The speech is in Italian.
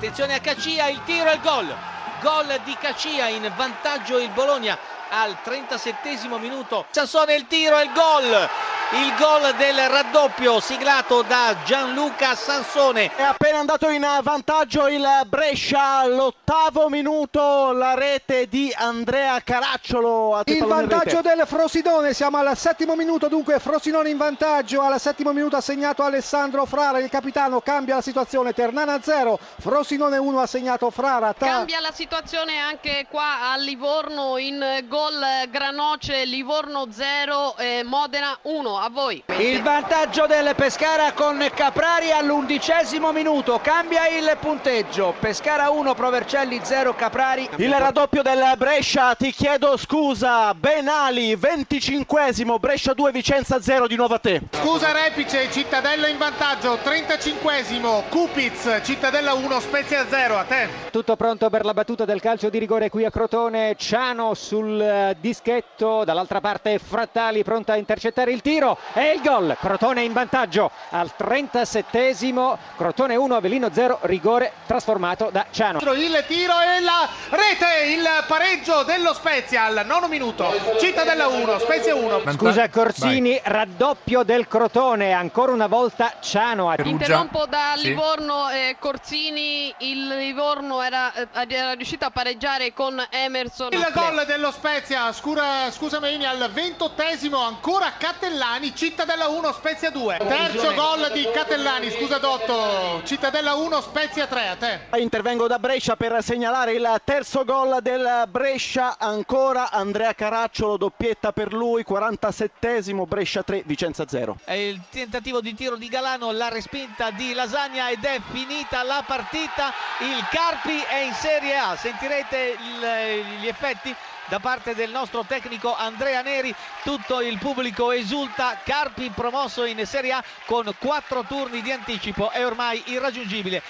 attenzione a Cacia, il tiro e il gol. Gol di Cacia in vantaggio il Bologna al 37 minuto. Sansone il tiro e il gol il gol del raddoppio siglato da Gianluca Sansone. È appena andato in vantaggio il Brescia all'ottavo minuto, la rete di Andrea Caracciolo. Il vantaggio del Frosinone, siamo al settimo minuto, dunque Frosinone in vantaggio, al settimo minuto ha segnato Alessandro Frara, il capitano cambia la situazione, Ternana 0, Frosinone 1 ha segnato Frara. Ta- cambia la situazione anche qua a Livorno in gol Granoce, Livorno 0, eh, Modena 1 a voi. Il vantaggio del Pescara con Caprari all'undicesimo minuto, cambia il punteggio. Pescara 1, Provercelli 0, Caprari. Il raddoppio del Brescia, ti chiedo scusa, Benali 25esimo, Brescia 2, Vicenza 0, di nuovo a te. Scusa Repice, Cittadella in vantaggio, 35esimo, Cupiz, Cittadella 1, Spezia 0, a te. Tutto pronto per la battuta del calcio di rigore qui a Crotone, Ciano sul dischetto, dall'altra parte Frattali pronta a intercettare il tiro e il gol. Crotone in vantaggio al 37esimo, Crotone 1, Avellino 0, rigore trasformato da Ciano. Il tiro e la rete, il pareggio dello Spezia al nono minuto. Cittadella 1, Spezia 1. Scusa Corsini, Vai. raddoppio del Crotone, ancora una volta Ciano. Interrompo da Livorno sì. eh, Corsini, il Livorno era, eh, era, riuscito a pareggiare con Emerson. Il gol dello Spezia, scura, scusami, al ventottesimo ancora Cattellani Cittadella 1, Spezia 2. Terzo gol di Catellani, scusa Dotto. Cittadella 1, Spezia 3, a te. Intervengo da Brescia per segnalare il terzo gol del Brescia, ancora Andrea Caracciolo, doppietta per lui, 47esimo, Brescia 3, Vicenza 0. È il tentativo di tiro di Galano, la respinta di Lasagna ed è finita la partita. Il Carpi è in Serie A, sentirete il, gli effetti da parte del nostro tecnico Andrea Neri. Tutto il pubblico esulta. Carpi promosso in Serie A con quattro turni di anticipo è ormai irraggiungibile.